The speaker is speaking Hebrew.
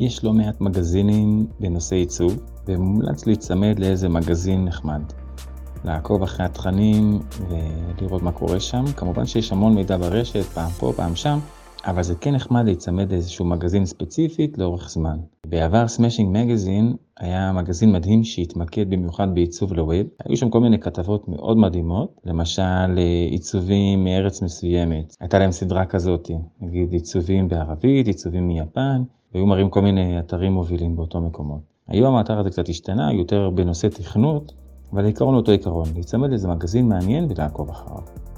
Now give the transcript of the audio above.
יש לא מעט מגזינים בנושא עיצוב, ומומלץ להיצמד לאיזה מגזין נחמד. לעקוב אחרי התכנים ולראות מה קורה שם. כמובן שיש המון מידע ברשת, פעם פה, פעם שם, אבל זה כן נחמד להיצמד לאיזשהו מגזין ספציפית לאורך זמן. בעבר Smashing Magazine היה מגזין מדהים שהתמקד במיוחד בעיצוב ל web. היו שם כל מיני כתבות מאוד מדהימות, למשל עיצובים מארץ מסוימת. הייתה להם סדרה כזאת, נגיד עיצובים בערבית, עיצובים מיפן, והיו מראים כל מיני אתרים מובילים באותו מקומות. היום האתר הזה קצת השתנה, יותר בנושא תכנות, אבל העיקרון אותו עיקרון, להיצמד לאיזה מגזין מעניין ולעקוב אחריו.